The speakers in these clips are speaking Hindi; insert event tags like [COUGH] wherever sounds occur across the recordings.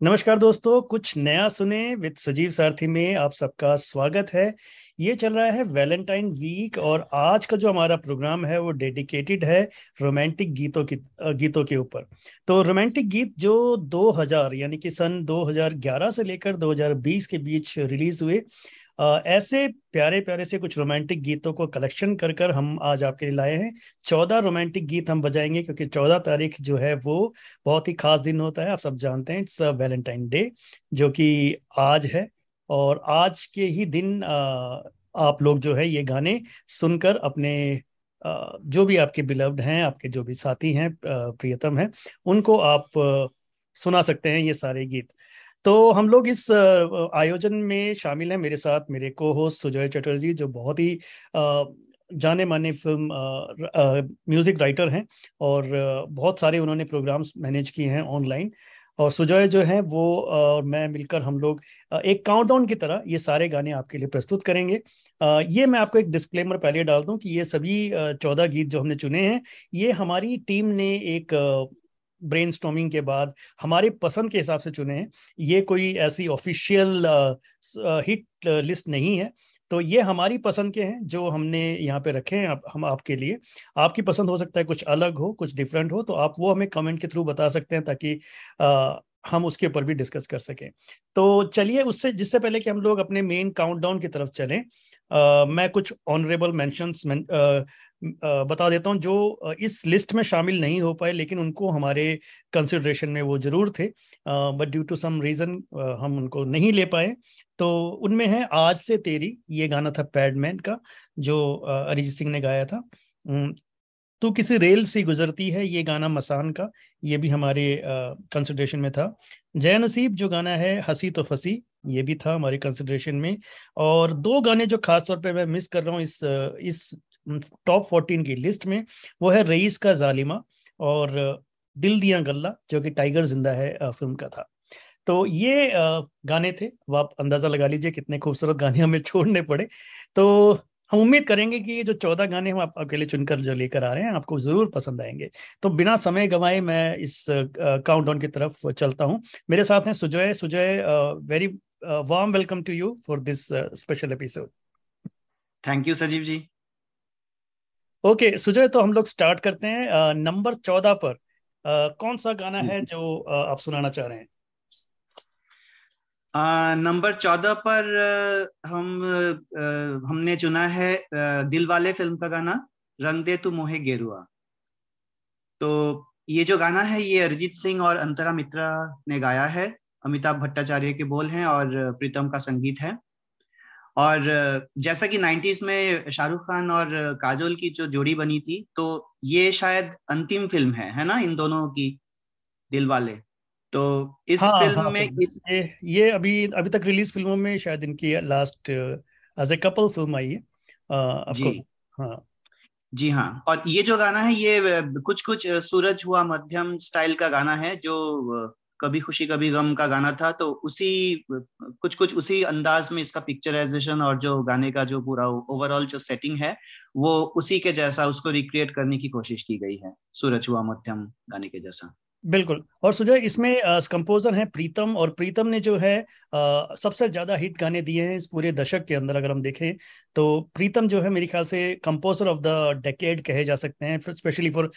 नमस्कार दोस्तों, कुछ नया सुने विद सजीव सारथी में आप सबका स्वागत है। ये चल रहा है वैलेंटाइन वीक और आज का जो हमारा प्रोग्राम है वो डेडिकेटेड है रोमांटिक गीतों की गीतों के ऊपर। तो रोमांटिक गीत जो 2000 यानी कि सन 2011 से लेकर 2020 के बीच रिलीज़ हुए ऐसे प्यारे प्यारे से कुछ रोमांटिक गीतों को कलेक्शन कर कर हम आज आपके लिए लाए हैं। चौदह रोमांटिक गीत हम बजाएँगे क्योंकि चौदह तारीख जो है वो बहुत ही खास दिन होता है, आप सब जानते हैं, इट्स वैलेंटाइन डे, जो कि आज है। और आज के ही दिन आप लोग जो है ये गाने सुनकर अपने जो भी आपके बिलव्ड हैं, आपके जो भी साथी हैं प्रियतम हैं, उनको आप सुना सकते हैं ये सारे गीत। तो हम लोग इस आयोजन में शामिल हैं मेरे साथ मेरे को होस्ट सुजय चटर्जी, जो बहुत ही जाने माने फ़िल्म म्यूज़िक राइटर हैं और बहुत सारे उन्होंने प्रोग्राम्स मैनेज किए हैं ऑनलाइन और सुजय जो है वो और मैं मिलकर हम लोग एक काउंटडाउन की तरह ये सारे गाने आपके लिए प्रस्तुत करेंगे। ये मैं आपको एक डिस्क्लेमर पहले डाल दूँ कि ये सभी चौदह गीत जो हमने चुने हैं, ये हमारी टीम ने एक ब्रेन के बाद हमारे पसंद के हिसाब से चुने हैं। ये कोई ऐसी ऑफिशियल हिट लिस्ट नहीं है। तो ये हमारी पसंद के हैं जो हमने यहाँ पे रखे हैं आप, हम आपके लिए। आपकी पसंद हो सकता है कुछ अलग हो कुछ डिफरेंट हो तो आप वो हमें कमेंट के थ्रू बता सकते हैं ताकि आ, हम उसके ऊपर भी डिस्कस कर सकें। तो चलिए उससे जिससे पहले कि हम लोग अपने मेन काउंटडाउन की तरफ़ चलें आ, मैं कुछ ऑनरेबल मेंशंस बता देता हूँ, जो इस लिस्ट में शामिल नहीं हो पाए, लेकिन उनको हमारे कंसिडरेशन में वो ज़रूर थे। But due to some reason हम उनको नहीं ले पाए। तो उनमें है, आज से तेरी, ये गाना था पैडमैन का, जो अरिजीत सिंह ने गाया था। तू किसी रेल से गुजरती है, ये गाना मसान का, ये भी हमारे कंसिडरेशन में था। जय नसीब, जो गाना है, हँसी तो फंसी, ये भी था हमारे कंसिडरेशन में। और दो गाने जो खास तौर पे मैं मिस कर रहा हूँ, इस इस टॉप फोर्टीन की लिस्ट में वो है रईस का जालिमा और दिल दिया गल्ला, जो कि टाइगर ज़िंदा है फ़िल्म का था। तो ये गाने थे। वो आप अंदाज़ा लगा लीजिए कितने खूबसूरत गाने हमें [LAUGHS] छोड़ने पड़े। तो हम उम्मीद करेंगे कि ये जो चौदह गाने हम आप अकेले चुनकर जो लेकर आ रहे हैं, आपको ज़रूर पसंद आएँगे। तो बिना समय गंवाए मैं इस काउंटडाउन की तरफ़ चलता हूँ। मेरे साथ हैं Sujay. Sujay very warm welcome to you for this special episode thank you Sajeev ji. Okay okay, Sujay तो हम लोग स्टार्ट करते हैं नंबर चौदह पर। आ, कौन सा गाना है जो आ, आप सुनाना चाह रहे हैं? नंबर चौदह पर हम आ, हमने चुना है दिल वाले फ़िल्म का गाना रंग दे तू मोहे गेरुआ। तो ये जो गाना है ये अरिजीत सिंह और अंतरा मित्रा ने गाया है। अमिताभ भट्टाचार्य के बोल हैं और प्रीतम का संगीत है। और जैसा कि 90s में शाहरुख खान और काजोल की जो जोड़ी बनी थी तो ये शायद अंतिम फ़िल्म है है ना इन दोनों की दिल वाले? तो इस हाँ, फ़िल्म हाँ, में ये ये अभी अभी तक रिलीज़ फ़िल्मों में शायद इनकी लास्ट एज ए कपल फ़िल्म आई है। जी। हाँ। जी हाँ और ये जो गाना है ये कुछ कुछ सूरज हुआ मध्यम स्टाइल का गाना है जो कभी खुशी, कभी गम का गाना था तो उसी कुछ कुछ उसी अंदाज में इसका पिक्चराइजेशन और जो गाने का जो पूरा ओवरऑल जो सेटिंग है, वो उसी के जैसा उसको रिक्रिएट करने की कोशिश की गई है, सूरज हुआ मध्यम गाने के जैसा। बिल्कुल। और सुजय इसमें कंपोजर हैं प्रीतम और प्रीतम ने जो है आ, सबसे ज़्यादा हिट गाने दिए हैं इस पूरे दशक के अंदर अगर हम देखें तो प्रीतम जो है मेरे ख्याल से कंपोजर ऑफ़ द डेकेड कहे जा सकते हैं स्पेशली फॉर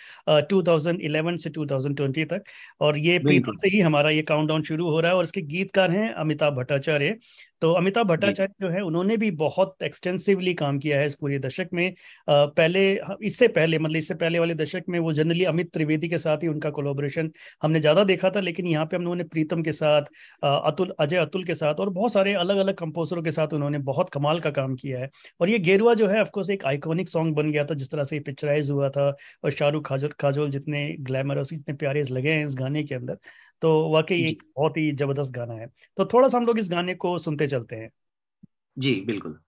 2011 से 2020 तक। और ये प्रीतम से ही हमारा ये काउंटडाउन शुरू हो रहा है और इसके गीतकार हैं अमिताभ भट्टाचार्य। तो अमिताभ भट्टाचार्य जो है उन्होंने भी बहुत एक्सटेंसिवली काम किया है इस पूरे दशक में। पहले इससे पहले मतलब इससे पहले वाले दशक में वो जनरली अमित त्रिवेदी के साथ ही उनका कोलोब्रेशन हमने ज़्यादा देखा था लेकिन यहाँ पे हम उन्होंने प्रीतम के साथ अतुल अजय अतुल के साथ और बहुत सारे अलग अलग कंपोजरों के साथ उन्होंने बहुत कमाल का काम किया है। और ये गेरुआ जो है ऑफकोर्स एक आइकॉनिक सॉन्ग बन गया था जिस तरह से पिक्चराइज हुआ था और शाहरुख खाजोल खाजोल जितने ग्लैमरस इतने प्यारे लगे हैं इस गाने के अंदर। तो वाकई एक बहुत ही ज़बरदस्त गाना है। तो थोड़ा सा हम लोग इस गाने को सुनते चलते हैं। जी बिल्कुल।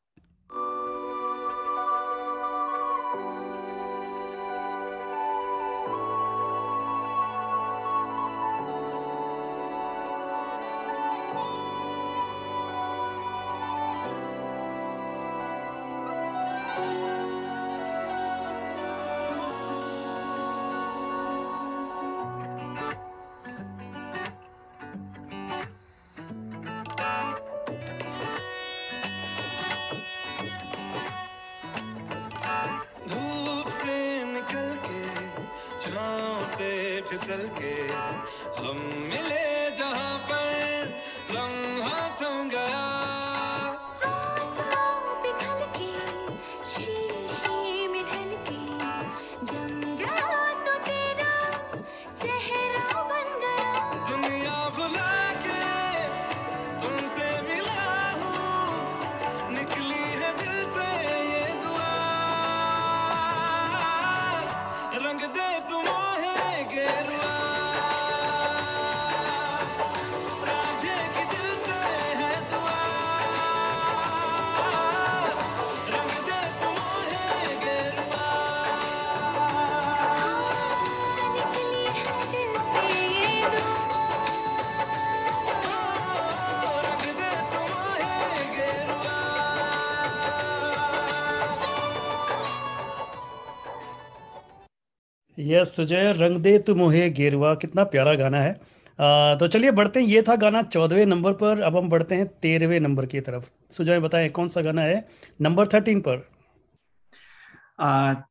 यस सुजय रंग दे तू मोहे गेरुआ कितना प्यारा गाना है। आ, तो चलिए बढ़ते हैं। ये था गाना चौदहवें नंबर पर। अब हम बढ़ते हैं तेरहवें नंबर की तरफ़। सुजय बताएँ कौन सा गाना है? नंबर थर्टीन पर।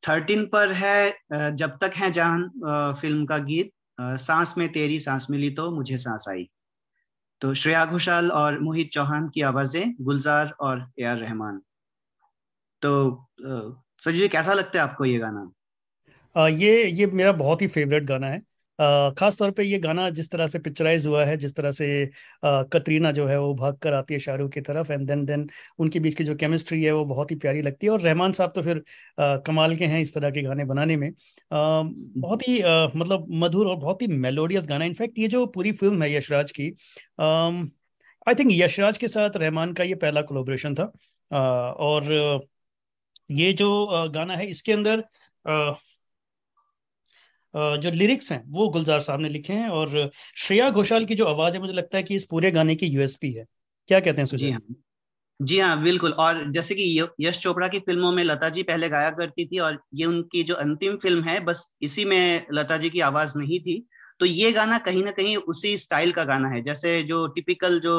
थर्टीन पर है जब तक है जान फ़िल्म का गीत। सांस में तेरी सांस मिली तो मुझे सांस आई। तो श्रेया घोषाल और मोहित चौहान की आवाज़ें गुलजार और ए आर रहमान। तो सजी कैसा लगता है आपको ये गाना? ये ये मेरा बहुत ही फेवरेट गाना है। खास तौर पे ये गाना जिस तरह से पिक्चराइज हुआ है जिस तरह से कतरीना जो है वो भाग कर आती है शाहरुख की तरफ़ एंड देन देन उनके बीच की जो केमिस्ट्री है वो बहुत ही प्यारी लगती है और रहमान साहब तो फिर कमाल के हैं इस तरह के गाने बनाने में। बहुत ही आ, मतलब मधुर और बहुत ही मेलोडियस गाना। इनफैक्ट ये जो पूरी फ़िल्म है यशराज की आई थिंक यशराज के साथ रहमान का ये पहला कोलोब्रेशन था। और ये जो गाना है इसके अंदर जो लिरिक्स हैं वो गुलजार साहब ने लिखे हैं और श्रेया घोषाल की जो आवाज़ है मुझे लगता है कि इस पूरे गाने की यूएसपी है। क्या कहते हैं जी हाँ। जी हाँ बिल्कुल। और जैसे कि यश चोपड़ा की फ़िल्मों में लता जी पहले गाया करती थी और ये उनकी जो अंतिम फ़िल्म है बस इसी में लता जी की आवाज़ नहीं थी। तो ये गाना कहीं ना कहीं उसी स्टाइल का गाना है। जैसे जो टिपिकल जो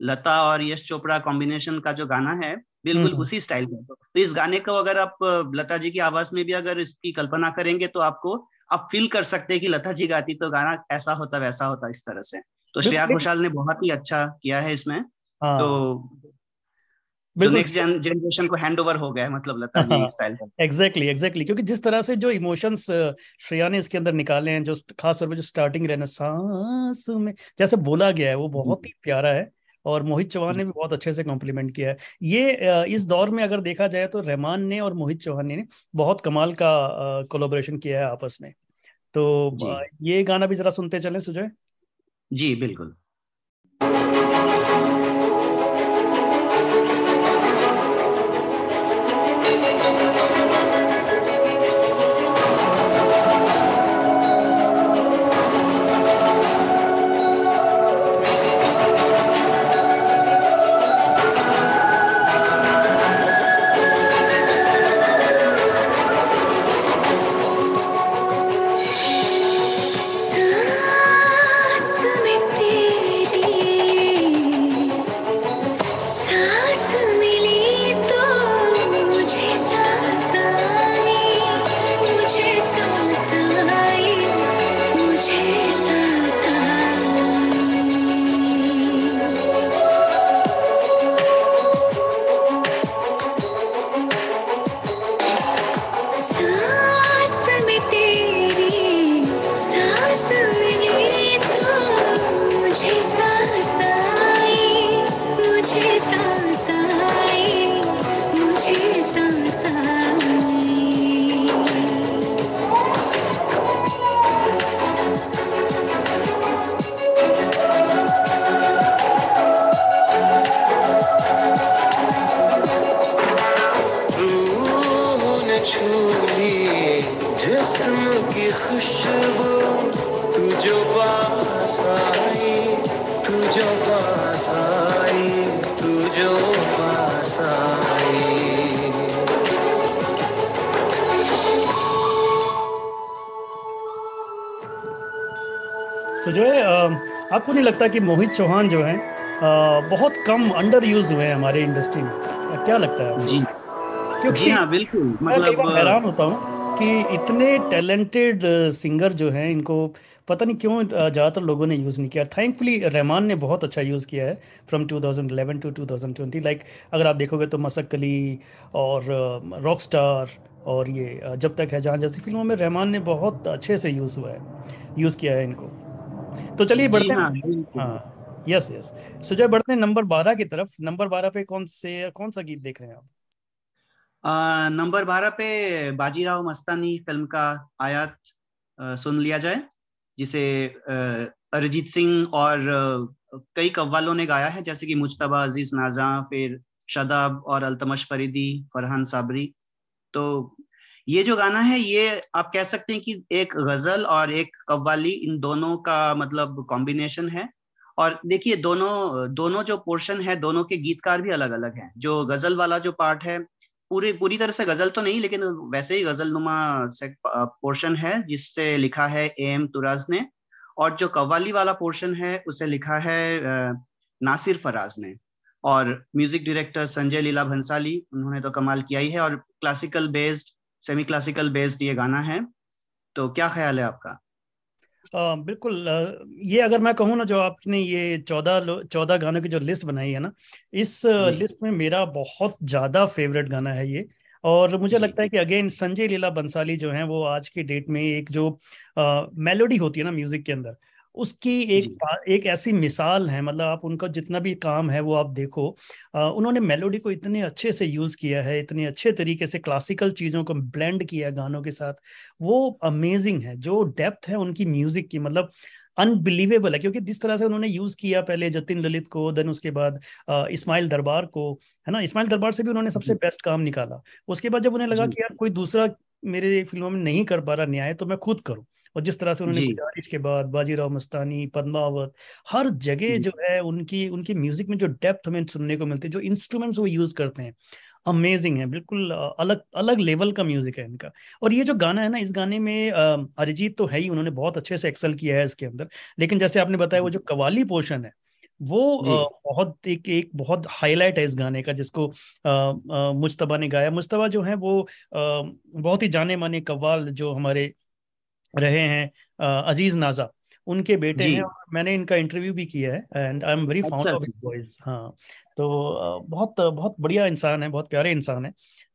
लता और यश चोपड़ा कॉम्बिनेशन का जो गाना है बिल्कुल हम्म। उसी स्टाइल का तो इस गाने को अगर आप लता जी की आवाज़ में भी अगर इसकी कल्पना करेंगे तो आपको आप फील कर सकते हैं कि लता जी गाती तो गाना ऐसा होता वैसा होता इस तरह से। तो श्रेया घोषाल ने बहुत ही अच्छा किया है इसमें। हाँ। तो नेक्स्ट जनरेशन को हैंड ओवर हो गया है मतलब लता जी हाँ। स्टाइल एग्जैक्टली एग्जैक्टली क्योंकि जिस तरह से जो इमोशंस श्रेया ने इसके अंदर निकाले हैं जो खास तौर पे जो स्टार्टिंग रहना सांस में जैसे बोला गया है वो बहुत ही प्यारा है। और मोहित चौहान ने भी बहुत अच्छे से कॉम्प्लीमेंट किया है। ये इस दौर में अगर देखा जाए तो रहमान ने और मोहित चौहान ने बहुत कमाल का कोलोब्रेशन किया है आपस में। तो ये गाना भी जरा सुनते चले सुजय। जी बिल्कुल। सुजय है आपको नहीं लगता कि मोहित चौहान जो हैं बहुत कम अंडर यूज़ हुए हैं हमारे इंडस्ट्री में? क्या लगता है जी। क्योंकि जी हाँ बिल्कुल। मैं मतलब हैरान होता हूँ कि इतने टैलेंटेड सिंगर जो हैं इनको पता नहीं क्यों ज़्यादातर लोगों ने यूज़ नहीं किया। थैंकफुली रहमान ने बहुत अच्छा यूज़ किया है फ्रॉम 2011 टू 2020 लाइक अगर आप देखोगे तो मसक अली और रॉक स्टार और ये जब तक है जहाँ जैसी फ़िल्मों में रहमान ने बहुत अच्छे से यूज़ हुआ है यूज़ किया है इनको। तो चलिए बढ़ते हाँ। यस यस सुजय बढ़ते हैं नंबर बारह की तरफ़ नंबर बारह पे कौन से कौन सा गीत देख रहे हैं आप? नंबर बारह पे बाजीराव मस्तानी फ़िल्म का आयात आ, सुन लिया जाए जिसे अरिजीत सिंह और आ, कई कव्वालों ने गाया है जैसे कि मुजतबा अज़ीज़ नाजा फिर शदाब और अल्तमश फरीदी फरहान साबरी। तो ये जो गाना है, ये आप कह सकते हैं कि एक गज़ल और एक कव्वाली, इन दोनों का मतलब कॉम्बिनेशन है। और देखिए, दोनों दोनों जो पोर्शन है, दोनों के गीतकार भी अलग अलग हैं। जो गज़ल वाला जो पार्ट है, पूरी पूरी तरह से गज़ल तो नहीं, लेकिन वैसे ही गज़ल नुमा से पोर्शन है, जिससे लिखा है ए एम तुराज ने। और जो कव्वाली वाला पोर्शन है, उसे लिखा है नासिर फराज ने। और म्यूज़िक डायरेक्टर संजय लीला भंसाली, उन्होंने तो कमाल किया ही है। और classical based semi classical based ये गाना है तो क्या ख्याल है आपका? अ, बिल्कुल अ, ये अगर मैं कहूँ ना जो आपने ये चौदह चौदह गानों की जो लिस्ट बनाई है ना इस लिस्ट में मेरा बहुत ज़्यादा फेवरेट गाना है ये। और मुझे लगता है कि अगेन संजय लीला बंसाली जो हैं वो आज की डेट में एक जो मेलोडी होती है ना म्यूज़िक के अंदर उसकी एक एक ऐसी मिसाल है मतलब आप उनका जितना भी काम है वो आप देखो। अ, उन्होंने मेलोडी को इतने अच्छे से यूज़ किया है इतने अच्छे तरीके से क्लासिकल चीज़ों को ब्लेंड किया है गानों के साथ वो अमेजिंग है जो डेप्थ है उनकी म्यूज़िक की मतलब अनबिलीवेबल है क्योंकि जिस तरह से उन्होंने यूज़ किया पहले जतिन ललित को देन उसके बाद इस्माइल दरबार को है ना? इस्माइल दरबार से भी उन्होंने सबसे बेस्ट काम निकाला। उसके बाद जब उन्हें लगा कि यार कोई दूसरा मेरे फ़िल्मों में नहीं कर पा रहा न्याय तो मैं खुद करूँ। और जिस तरह से उन्होंने गुजारिश के बाद बाजीराव मस्तानी पद्मावत हर जगह जो। है उनकी उनकी म्यूज़िक में जो डेप्थ हमें सुनने को मिलती है जो इंस्ट्रूमेंट्स वो यूज़ करते हैं अमेजिंग है बिल्कुल अलग अलग लेवल का म्यूज़िक है इनका। और ये जो गाना है ना इस गाने में अरिजीत तो है ही उन्होंने बहुत अच्छे से एक्सेल किया है इसके अंदर लेकिन जैसे आपने बताया वो जो। कवाली पोर्शन है वो बहुत एक एक बहुत हाईलाइट है इस गाने का जिसको अ, ने गाया। मुश्तबा जो है वो बहुत ही जाने माने कव्वाल जो हमारे रहे हैं अज़ीज़ नाजा। उनके बेटे हैं और मैंने इनका इंटरव्यू भी किया है and I am very found of अच्छा हाँ। तो बहुत बहुत बढ़िया इंसान है बहुत प्यारे इंसान है।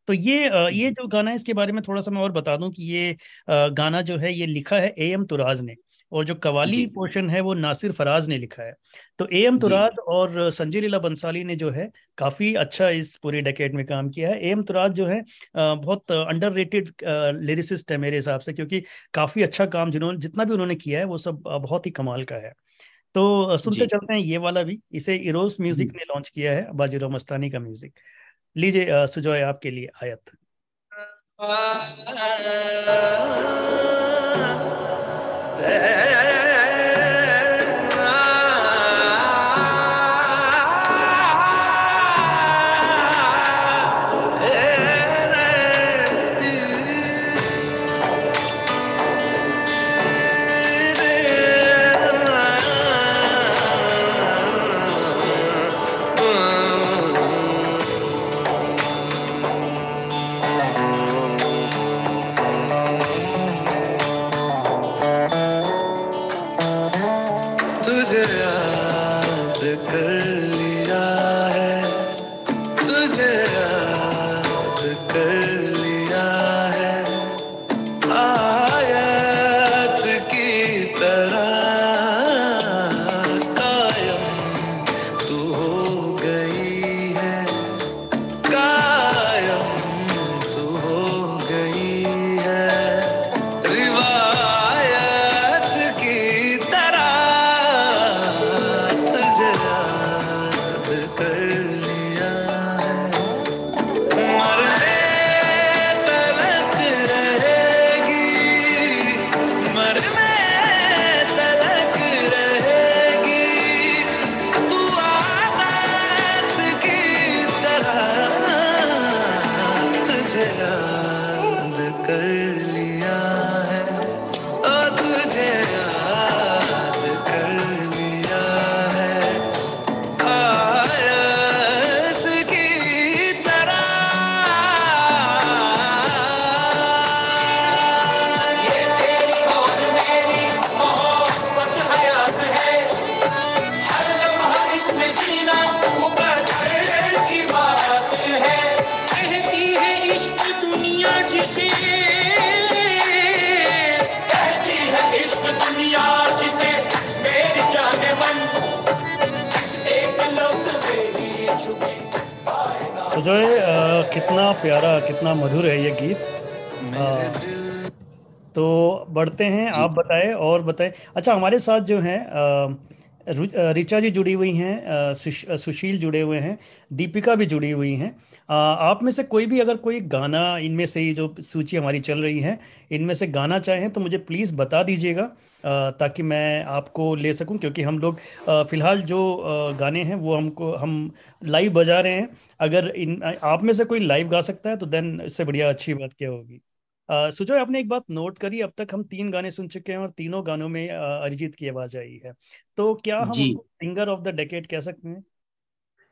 तो ये ये जो। गाना है इसके बारे में थोड़ा सा मैं और बता दूँ कि ये गाना जो है ये लिखा है ए एम तुराज ने। और जो कवाली पोर्शन है वो नासिर फराज ने लिखा है तो ए एम जी तुराज और संजय लीला बंसाली ने जो है काफ़ी अच्छा इस पूरे डेकेड में काम किया है ए एम तुराज जो है बहुत अंडर रेटेड लिरिसिस्ट है मेरे हिसाब से क्योंकि काफ़ी अच्छा काम जिन्होंने जितना भी उन्होंने किया है वो सब बहुत ही कमाल का है तो सुनते चलते हैं ये वाला भी इसे इरोस म्यूज़िक ने लॉन्च किया है बाजीराव मस्तानी का म्यूज़िक लीजिए अ, सुजॉय आपके लिए आयत hey, hey, hey. दुनिया जिसे कहती है इश्क दुनिया जिसे मेरी मन तो जो है कितना प्यारा कितना मधुर है ये गीत। आ, तो बढ़ते हैं आप बताएँ और बताएँ। अच्छा हमारे साथ जो हैं रु- ऋचा जी जुड़ी हुई हैं सुश- सुशील जुड़े हुए हैं, दीपिका भी जुड़ी हुई हैं। आप में से कोई भी अगर कोई गाना इनमें से जो सूची हमारी चल रही है, इनमें से गाना चाहें तो मुझे प्लीज़ बता दीजिएगा ताकि मैं आपको ले सकूँ, क्योंकि हम लोग फ़िलहाल जो गाने हैं वो हमको, हम लाइव बजा रहे हैं। अगर इन आप में से कोई लाइव गा सकता है तो देन इससे बढ़िया अच्छी बात क्या होगी। सुजय आपने एक बात नोट करी अब तक हम तीन गाने सुन चुके हैं और तीनों गानों में अरिजीत की आवाज़ आई है। तो क्या हम जी। सिंगर ऑफ़ द डेकेड कह सकते हैं?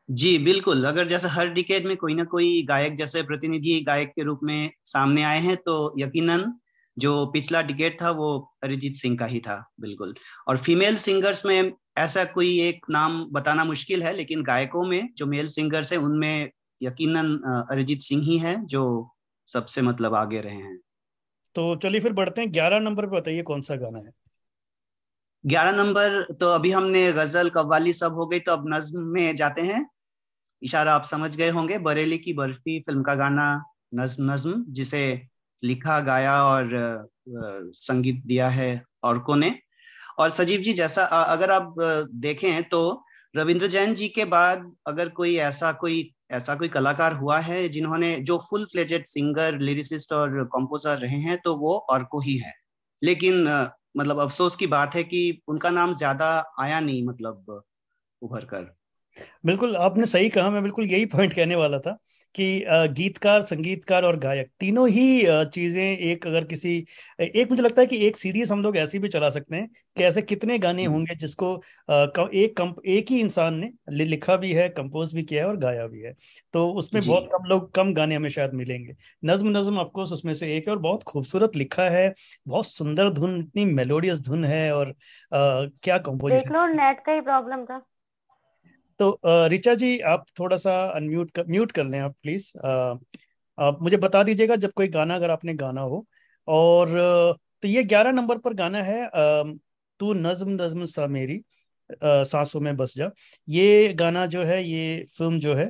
जी बिल्कुल। अगर जैसे हर डिकेड में कोई ना कोई गायक जैसे प्रतिनिधि गायक के रूप में सामने आए हैं तो यकीनन जो पिछला डिकेड था वो अरिजीत सिंह का ही था बिल्कुल। और फीमेल सिंगर्स में ऐसा कोई एक नाम बताना मुश्किल है लेकिन गायकों में जो मेल सिंगर्स हैं उनमें यकीनन अरिजीत सिंह ही है जो सबसे मतलब आगे रहे हैं। तो चलिए फिर बढ़ते हैं। ग्यारह नंबर पे बताइए कौन सा गाना है? ग्यारह नंबर तो अभी हमने गज़ल, कव्वाली सब हो गई तो अब नज्म में जाते हैं। इशारा आप समझ गए होंगे, बरेली की बर्फ़ी फ़िल्म का गाना नज्म नज्म, जिसे लिखा, गाया और संगीत दिया है औरकों ने। और सजीव जी, जैसा अगर आप देखें तो रविंद्र जैन जी के बाद अगर कोई ऐसा कोई ऐसा कोई कलाकार हुआ है जिन्होंने, जो फुल फ्लेजेड सिंगर लिरिसिस्ट और कंपोजर रहे हैं तो वो और को ही है। लेकिन मतलब अफसोस की बात है कि उनका नाम ज़्यादा आया नहीं मतलब उभर कर। बिल्कुल, आपने सही कहा, मैं बिल्कुल यही पॉइंट कहने वाला था। कि गीतकार संगीतकार और गायक तीनों ही चीज़ें एक अगर किसी एक मुझे लगता है कि एक सीरीज़ हम लोग ऐसी भी चला सकते हैं कि ऐसे कितने गाने हम्म, होंगे जिसको एक एक ही इंसान ने लिखा भी है कंपोज भी किया है और गाया भी है। तो उसमें बहुत कम लोग कम गाने हमें शायद मिलेंगे। नज्म नज्म ऑफ़ कोर्स उसमें से एक है और बहुत खूबसूरत लिखा है बहुत सुंदर धुन इतनी मेलोडियस धुन है और अ, क्या कंपोजिशन नेट का ही प्रॉब्लम था। तो रिचा जी, आप थोड़ा सा अनम्यूट कर म्यूट कर लें आप प्लीज़ आप मुझे बता दीजिएगा जब कोई गाना, अगर आपने गाना हो। और तो ये ग्यारह नंबर पर गाना है तू नज्म नज्म सा मेरी सांसों में बस जा। ये गाना जो है, ये फ़िल्म जो है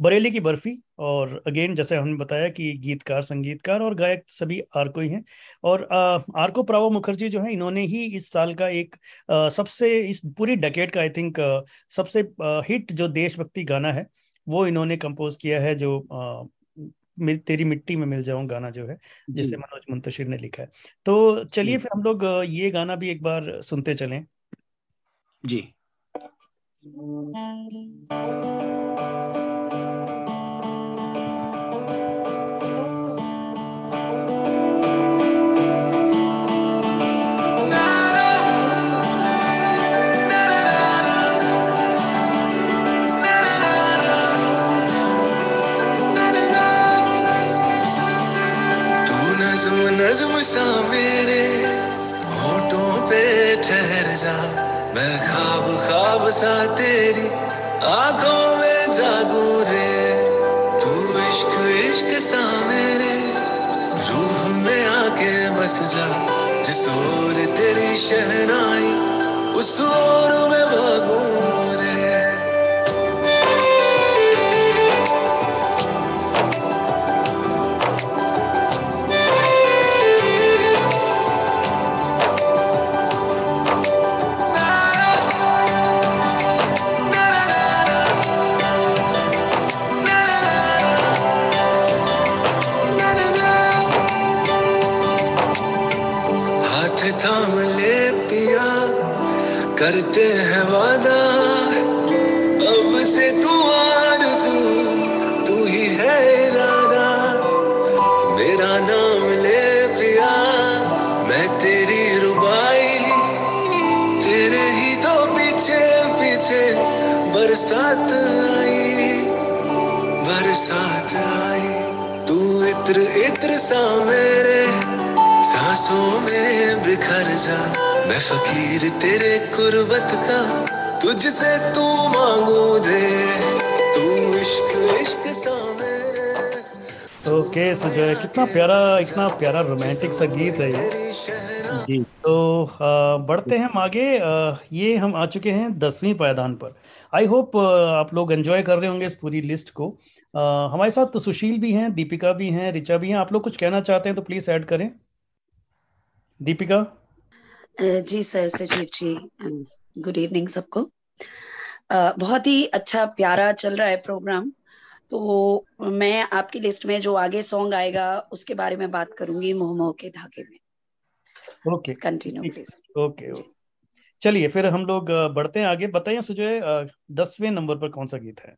बरेली की बर्फ़ी और अगेन जैसे हमने बताया कि गीतकार संगीतकार और गायक सभी आरको ही हैं। और आरको प्रावो मुखर्जी जो है इन्होंने ही इस साल का एक अ, सबसे इस पूरी डेकेड का आई थिंक सबसे हिट जो देशभक्ति गाना है वो इन्होंने कंपोज किया है जो अ, मि- तेरी मिट्टी में मिल जाऊँ गाना जो है जिसे मनोज मुंतशिर ने लिखा है। तो चलिए फिर हम लोग ये गाना भी एक बार सुनते चलें। जी। करते हैं वादा। अब से तू आरज़ू, तू ही है इरादा। मेरा नाम ले पिया, मैं तेरी रुबाई। तेरे ही तो पीछे पीछे बरसात आई। बरसात आई। तू इत्र इत्र सा मेरे सांसों में बिखर जा। मैं फकीर तेरे कुर्बत का। तुझसे तू मांगू दे। तू इश्क इश्क सा ओके सुजय कितना प्यारा इतना प्यारा रोमांटिक सा गीत है ये। जी। तो अ, बढ़ते हैं हम आगे। अ, ये हम आ चुके हैं दसवीं पायदान पर। आई होप आप लोग एंजॉय कर रहे होंगे इस पूरी लिस्ट को। अ, हमारे साथ तो सुशील भी हैं दीपिका भी हैं रिचा भी हैं। आप लोग कुछ कहना चाहते हैं तो प्लीज़ ऐड करें। दीपिका? जी सर सजीव जी गुड इवनिंग सबको। बहुत ही अच्छा प्यारा चल रहा है प्रोग्राम तो मैं आपकी लिस्ट में जो आगे सॉन्ग आएगा उसके बारे में बात करूँगी मोह मोह के धागे में। Okay continue please okay okay चलिए फिर हम लोग बढ़ते हैं आगे। बताइए सुजय दसवें नंबर पर कौन सा गीत है?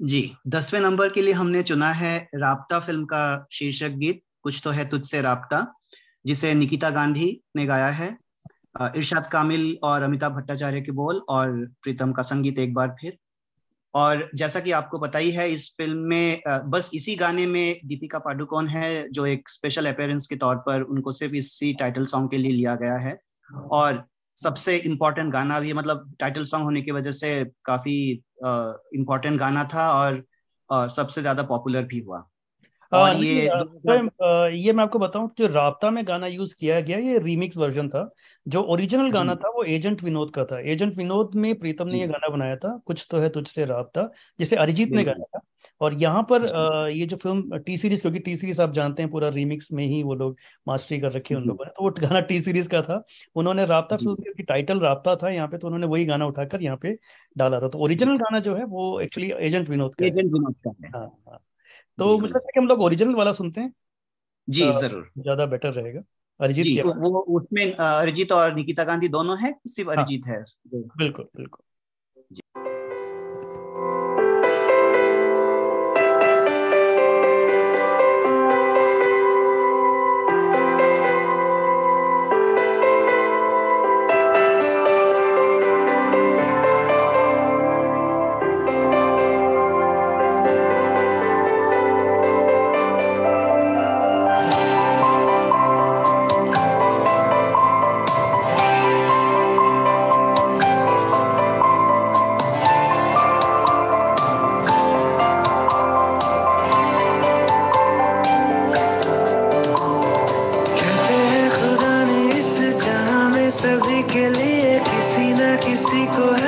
जी दसवें नंबर के लिए हमने चुना है राबता फ़िल्म का शीर्षक गीत कुछ तो है तुझसे राबता। जिसे निकिता गांधी ने गाया है इरशाद कामिल और अमिताभ भट्टाचार्य के बोल और प्रीतम का संगीत एक बार फिर। और जैसा कि आपको पता ही है इस फ़िल्म में बस इसी गाने में दीपिका पाडुकोण है जो एक स्पेशल अपेयरेंस के तौर पर उनको सिर्फ़ इसी टाइटल सॉन्ग के लिए लिया गया है। और सबसे इम्पोर्टेंट गाना भी मतलब टाइटल सॉन्ग होने की वजह से काफ़ी इम्पोर्टेंट गाना था और, और सबसे ज़्यादा पॉपुलर भी हुआ। और ये 2000 सुजय, अ, ये मैं आपको बताऊँ जो राबता में गाना यूज़ किया गया ये रीमिक्स वर्जन था। जो ओरिजिनल गाना था वो एजेंट विनोद का था। एजेंट विनोद में प्रीतम ने ये गाना बनाया था कुछ तो है तुझसे राबता जिसे अरिजीत ने गाया था। और यहाँ पर ये जो फ़िल्म टी सीरीज़ क्योंकि टी सीरीज़ आप जानते हैं पूरा रीमिक्स में ही वो लोग मास्टरी कर रखी है उन लोगों ने तो वो गाना टी सीरीज़ का था। उन्होंने राबता फ़िल्म की टाइटल राबता था यहाँ पे तो उन्होंने वही गाना उठाकर यहाँ पे डाला था। तो ओरिजिनल गाना जो है वो एक्चुअली एजेंट विनोद का एजेंट विनोद का है। हाँ हाँ। तो मुझे लगता है कि हम लोग ओरिजिनल वाला सुनते हैं। जी ज़रूर। ज़्यादा बेटर रहेगा। अरिजीत जी वो उसमें अरिजीत और निकिता गांधी दोनों है सिर्फ़ हाँ। अरिजीत है? बिल्कुल बिल्कुल। जी।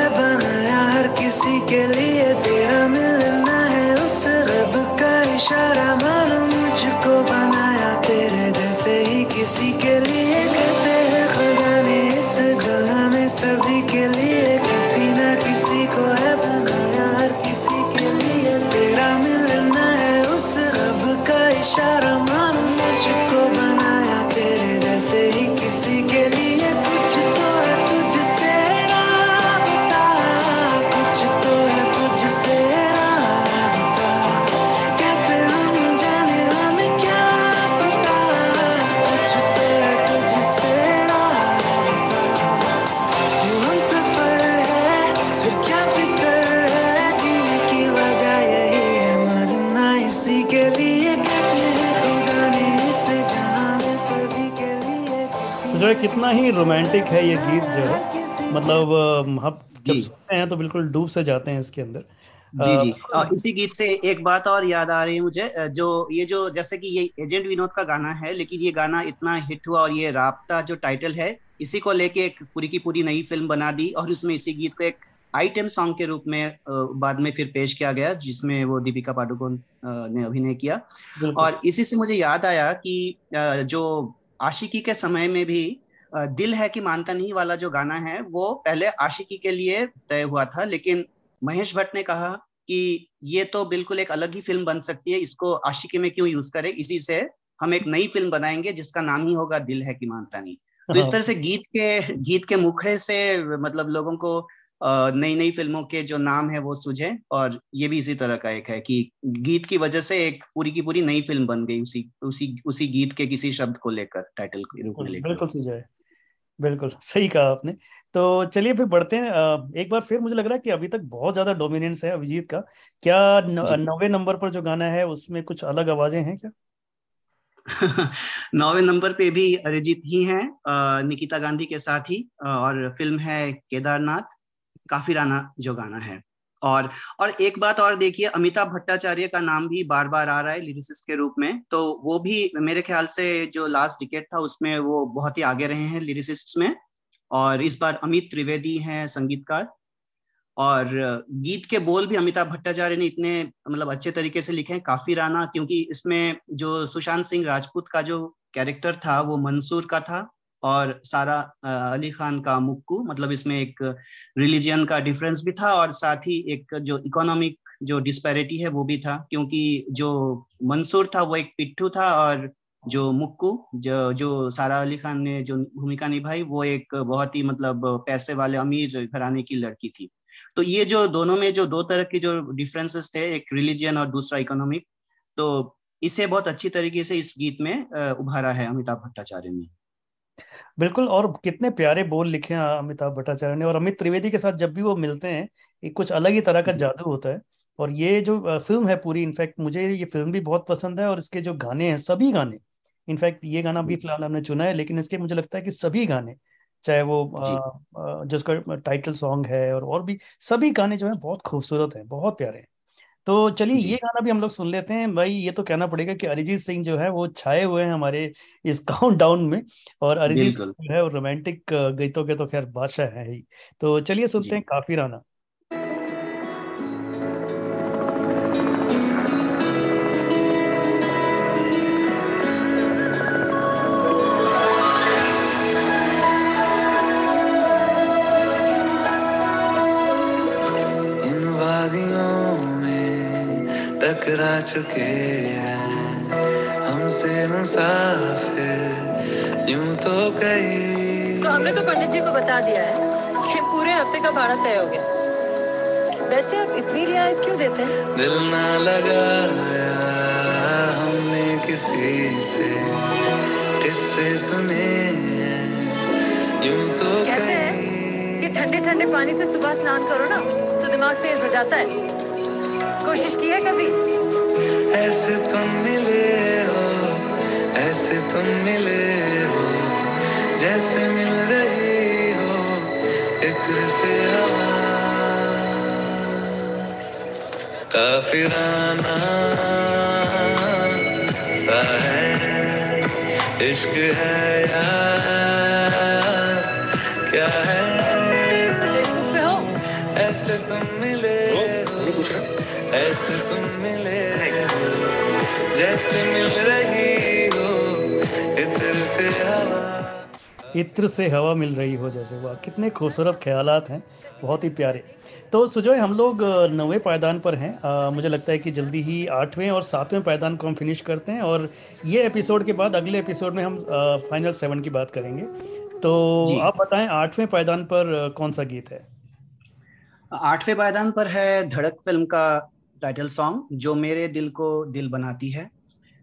बनाया हर किसी के लिए। तेरा मिलना है उस रब का इशारा। मालूम मुझको बनाया तेरे जैसे ही किसी के लिए। कहते हैं, खुदा ने इस जगह में सभी के लिए कितना ही रोमांटिक है ये गीत जो है। मतलब हम जब सुनते हैं तो बिल्कुल डूब से जाते हैं इसके अंदर। जी जी। और इसी गीत से एक बात और याद आ रही है मुझे। जो ये जो जैसे कि ये एजेंट विनोद का गाना है लेकिन ये गाना इतना हिट हुआ और ये राबता जो टाइटल है इसी को लेके एक पूरी की पूरी नई फ़िल्म बना दी और उसमें इसी गीत को एक आइटम सॉन्ग के रूप में बाद में फिर पेश किया गया जिसमें वो दीपिका अ, ने अभिनय किया। और इसी से मुझे याद आया कि जो आशिकी के समय में भी दिल है कि मानता नहीं वाला जो गाना है वो पहले आशिकी के लिए तय हुआ था लेकिन महेश भट्ट ने कहा कि ये तो बिल्कुल एक अलग ही फ़िल्म बन सकती है इसको आशिकी में क्यों यूज़ करें? इसी से हम एक नई फ़िल्म बनाएँगे जिसका नाम ही होगा दिल है कि मानता नहीं। तो इस हाँ। तरह से गीत के गीत के मुखड़े से मतलब लोगों को नई नई फ़िल्मों के जो नाम है वो सूझे और ये भी इसी तरह का एक है कि गीत की वजह से एक पूरी की पूरी नई फ़िल्म बन गई उसी उसी उसी गीत के किसी शब्द को लेकर टाइटल के रूप में लेकर। बिल्कुल सुजय बिल्कुल सही कहा आपने। तो चलिए फिर बढ़ते हैं। एक बार फिर मुझे लग रहा है कि अभी तक बहुत ज़्यादा डोमिनेंस है अभिजीत का। क्या नवे नंबर पर जो गाना है उसमें कुछ अलग आवाज़ें हैं क्या? [LAUGHS] नौवे नंबर पे भी अरिजीत ही हैं निकिता गांधी के साथ ही और फ़िल्म है केदारनाथ काफिराना जो गाना है। और और एक बात और देखिए, अमिताभ भट्टाचार्य का नाम भी बार बार आ रहा है लिरिसिस्ट के रूप में तो वो भी मेरे ख्याल से जो लास्ट टिकेट था, उसमें वो बहुत ही आगे रहे हैं लिरिसिस्ट में, और इस बार अमित त्रिवेदी हैं संगीतकार, और गीत के बोल भी अमिताभ भट्टाचार्य ने इतने मतलब अच्छे तरीके से लिखे हैं, काफ़ी राना, क्योंकि इसमें जो सुशांत सिंह राजपूत का जो कैरेक्टर था, वो मंसूर का था और सारा अली खान का मुक्कू मतलब इसमें एक रिलीजियन का डिफरेंस भी था और साथ ही एक जो इकोनॉमिक जो डिस्पैरिटी है वो भी था, क्योंकि जो मंसूर था वो एक पिट्ठू था और जो मुक्कू जो जो सारा अली खान ने जो भूमिका निभाई वो एक बहुत ही मतलब पैसे वाले अमीर घराने की लड़की थी। तो ये जो दोनों में जो दो तरह के जो डिफरेंसेस थे, एक रिलीजियन और दूसरा इकोनॉमिक तो इसे बहुत अच्छी तरीके से इस गीत में उभारा है अमिताभ भट्टाचार्य ने। बिल्कुल और कितने प्यारे बोल लिखे हैं अमिताभ भट्टाचार्य ने और अमित त्रिवेदी के साथ जब भी वो मिलते हैं एक कुछ अलग ही तरह का जादू होता है और ये जो फ़िल्म है पूरी इनफैक्ट मुझे ये फ़िल्म भी बहुत पसंद है और इसके जो गाने हैं सभी गाने इनफैक्ट ये गाना भी फ़िलहाल हमने चुना है लेकिन इसके मुझे लगता है कि सभी गाने चाहे वो जिसका टाइटल सॉन्ग है और और भी सभी गाने जो है बहुत खूबसूरत हैं बहुत प्यारे हैं। तो चलिए ये गाना भी हम लोग सुन लेते हैं। भाई ये तो कहना पड़ेगा कि अरिजीत सिंह जो है वो छाए हुए हैं हमारे इस [LAUGHS] काउंट डाउन में और अरिजीत सिंह जो है वो रोमांटिक गीतों के तो खैर बादशाह है ही। तो चलिए सुनते हैं काफ़ी राना। टकरा चुके हैं। हमसे मुसाफिर यूँ तो कहीं तो हमने तो पंडित जी को बता दिया है कि पूरे हफ़्ते का भाड़ा तय हो गया। वैसे आप इतनी रियायत क्यों देते हैं? दिल ना लगाया हमने किसी से किससे सुने यूँ तो कहते हैं कि ठंडे ठंडे पानी से सुबह स्नान करो ना तो दिमाग तेज हो जाता है। कोशिश की है कभी? ऐसे तुम मिले हो, ऐसे तुम मिले हो, जैसे मिल रही हो, इत्र से काफिराना सा है, इश्क है यार। इत्र से हवा मिल रही हो जैसे वाह कितने खूबसूरत ख्यालात हैं बहुत ही प्यारे। तो सुजोय हम लोग नवे पायदान पर हैं। आ, मुझे लगता है कि जल्दी ही आठवें और सातवें पायदान को हम फिनिश करते हैं और ये एपिसोड के बाद अगले एपिसोड में हम आ, फाइनल सेवन की बात करेंगे। तो आप बताएँ आठवें पायदान पर कौन सा गीत है? आठवें पायदान पर है धड़क फ़िल्म का टाइटल सॉन्ग जो मेरे दिल को दिल बनाती है।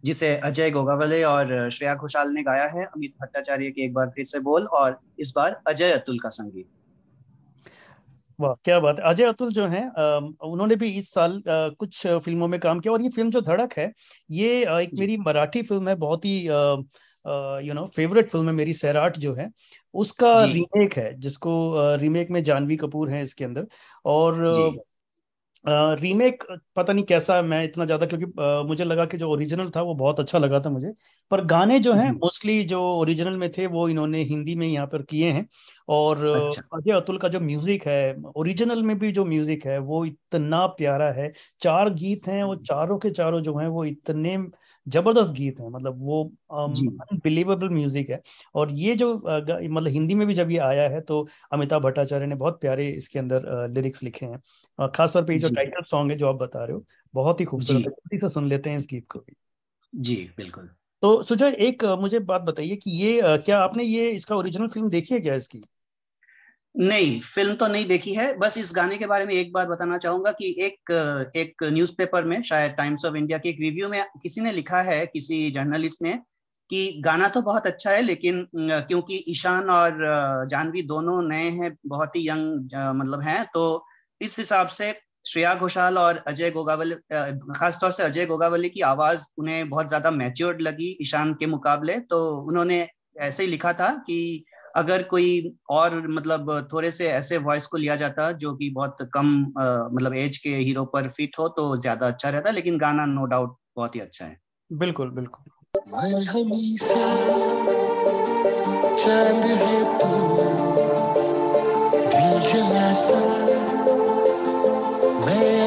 जिसे अजय गोगावले और श्रेया घोषाल ने गाया है। अमित भट्टाचार्य के एक बार फिर से बोल और इस बार अजय अतुल का संगीत। वाह क्या बात है। अजय अतुल जो हैं उन्होंने भी इस साल कुछ फ़िल्मों में काम किया और ये फ़िल्म जो धड़क है ये एक मेरी मराठी फ़िल्म है बहुत ही यू नो फेवरेट फ़िल्म है मेरी सैराट जो है। उसका रीमेक है जिसको रीमेक में जानवी कपूर है इसके अंदर और रीमेक uh, पता नहीं कैसा है मैं इतना ज़्यादा क्योंकि uh, मुझे लगा कि जो ओरिजिनल था वो बहुत अच्छा लगा था मुझे। पर गाने जो हैं मोस्टली जो ओरिजिनल में थे वो इन्होंने हिंदी में यहाँ पर किए हैं। और अच्छा। अजय अतुल का जो म्यूज़िक है ओरिजिनल में भी जो म्यूज़िक है वो इतना प्यारा है। चार गीत हैं वो चारों के चारों जो हैं वो इतने ज़बरदस्त गीत है मतलब वो अनबिलीवेबल म्यूज़िक है। और ये जो मतलब हिंदी में भी जब ये आया है तो अमिताभ भट्टाचार्य ने बहुत प्यारे इसके अंदर लिरिक्स लिखे हैं। खासतौर पर ये जो टाइटल सॉन्ग है जो आप बता रहे हो बहुत ही खूबसूरत है। से सुन लेते हैं इस गीत को भी। जी बिल्कुल। तो सुजय एक मुझे बात बताइए कि ये क्या आपने ये इसका ओरिजिनल फ़िल्म देखी है क्या इसकी? नहीं फ़िल्म तो नहीं देखी है। बस इस गाने के बारे में एक बात बताना चाहूँगा कि एक एक न्यूज़पेपर में, शायद टाइम्स ऑफ़ इंडिया के एक रिव्यू में किसी ने लिखा है, किसी जर्नलिस्ट ने, कि गाना तो बहुत अच्छा है, लेकिन क्योंकि ईशान और जानवी दोनों नए हैं, बहुत ही यंग मतलब हैं तो इस हिसाब से श्रेया घोषाल और अजय गोगावली खासतौर से अजय गोगावली की आवाज़ उन्हें बहुत ज़्यादा मैच्योर्ड लगी ईशान के मुकाबले तो उन्होंने ऐसे ही लिखा था कि अगर कोई और मतलब थोड़े से ऐसे वॉइस को लिया जाता जो कि बहुत कम मतलब एज के हीरो पर फिट हो तो ज़्यादा अच्छा रहता लेकिन गाना नो डाउट बहुत ही अच्छा है। बिल्कुल बिल्कुल। चाँद है तू दिल जला मैं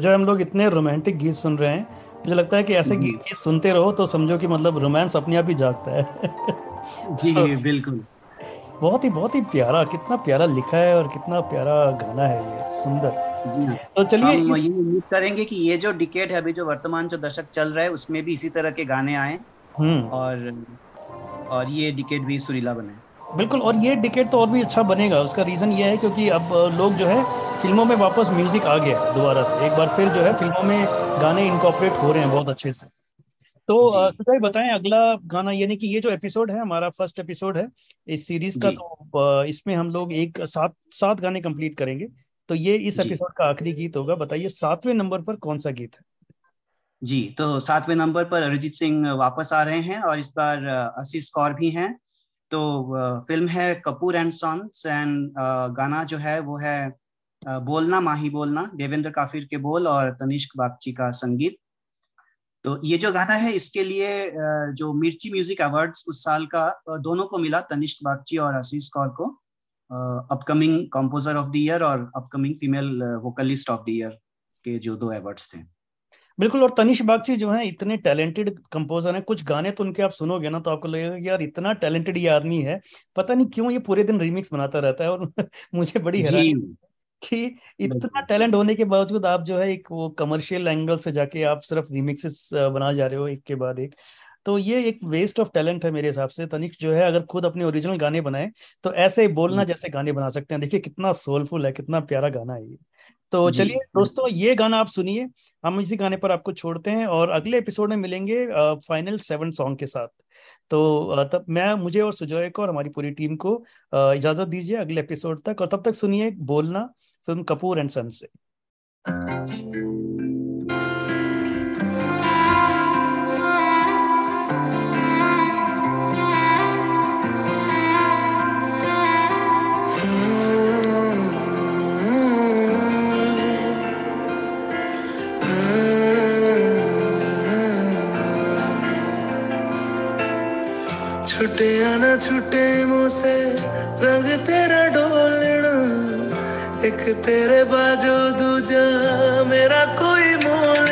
है सुजय हम लोग इतने रोमांटिक गीत सुन रहे हैं मुझे लगता है कि ऐसे गीत सुनते रहो तो समझो कि मतलब रोमांस अपने आप ही जागता है। [LAUGHS] जी तो, बिल्कुल। बहुत ही बहुत ही प्यारा कितना प्यारा लिखा है और कितना प्यारा गाना है ये सुंदर। तो चलिए हम ये उम्मीद करेंगे कि ये जो डिकेट है अभी जो वर्तमान जो दशक चल रहा है उसमें भी इसी तरह के गाने आए। हम्म। और और ये डिकेट भी सुरीला बने। बिल्कुल और ये डिकेट तो और भी अच्छा बनेगा। उसका रीजन ये है क्योंकि अब लोग जो है फ़िल्मों में वापस म्यूज़िक आ गया दोबारा से। एक बार फिर जो है फ़िल्मों में गाने इनकॉपरेट हो रहे हैं बहुत अच्छे से। तो। सुजय बताएँ अगला गाना यानी कि ये जो एपिसोड है हमारा फ़र्स्ट एपिसोड है इस सीरीज़ का तो इसमें हम लोग एक सात सात गाने कंप्लीट करेंगे। तो ये इस एपिसोड का आखिरी गीत होगा। बताइए सातवें नंबर पर कौन सा गीत है? जी तो सातवें नंबर पर अरिजीत सिंह वापस आ रहे हैं और इस बार अ, कौर भी हैं। तो फ़िल्म है कपूर एंड सॉन्स एंड गाना जो है वो है बोलना, माही बोलना, देवेंद्र काफिर के बोल और तनिष्क बागची का संगीत। तो ये जो गाना है इसके लिए जो मिर्ची म्यूज़िक अवार्ड्स उस साल का दोनों को मिला, तनिष्क बागची और आशीष कौर को upcoming composer of the year और upcoming female vocalist of the year के जो दो अवार्ड्स थे। बिल्कुल और तनिष बागची जो है इतने टैलेंटेड कंपोजर हैं कुछ गाने तो उनके आप सुनोगे ना तो आपको लगेगा कि यार इतना टैलेंटेड ये आदमी है। पता नहीं क्यों ये पूरे दिन रिमिक्स बनाता रहता है और [LAUGHS] मुझे बड़ी हैरानी कि इतना टैलेंट होने के बावजूद आप जो है एक वो कमर्शियल एंगल से जाके आप सिर्फ़ रिमिक्सेस बना जा रहे हो एक के बाद एक। तो ये एक वेस्ट ऑफ़ टैलेंट है मेरे हिसाब से। तनिष जो है अगर खुद अपने ओरिजिनल गाने बनाए तो ऐसे ही बोलना जैसे गाने बना सकते हैं। देखिए कितना सोलफुल है कितना प्यारा गाना है ये। तो चलिए दोस्तों ये गाना आप सुनिए। हम इसी गाने पर आपको छोड़ते हैं और अगले एपिसोड में मिलेंगे फाइनल सेवन सॉन्ग के साथ। तो तब मैं मुझे और सुजोय को और हमारी पूरी टीम को इजाज़त दीजिए अगले एपिसोड तक। और तब तक सुनिए बोलना फ़िल्म कपूर एंड सन से। छुटे आना छुटे मुँह रंग तेरा डोलना एक तेरे बाजू दूजा मेरा कोई मोल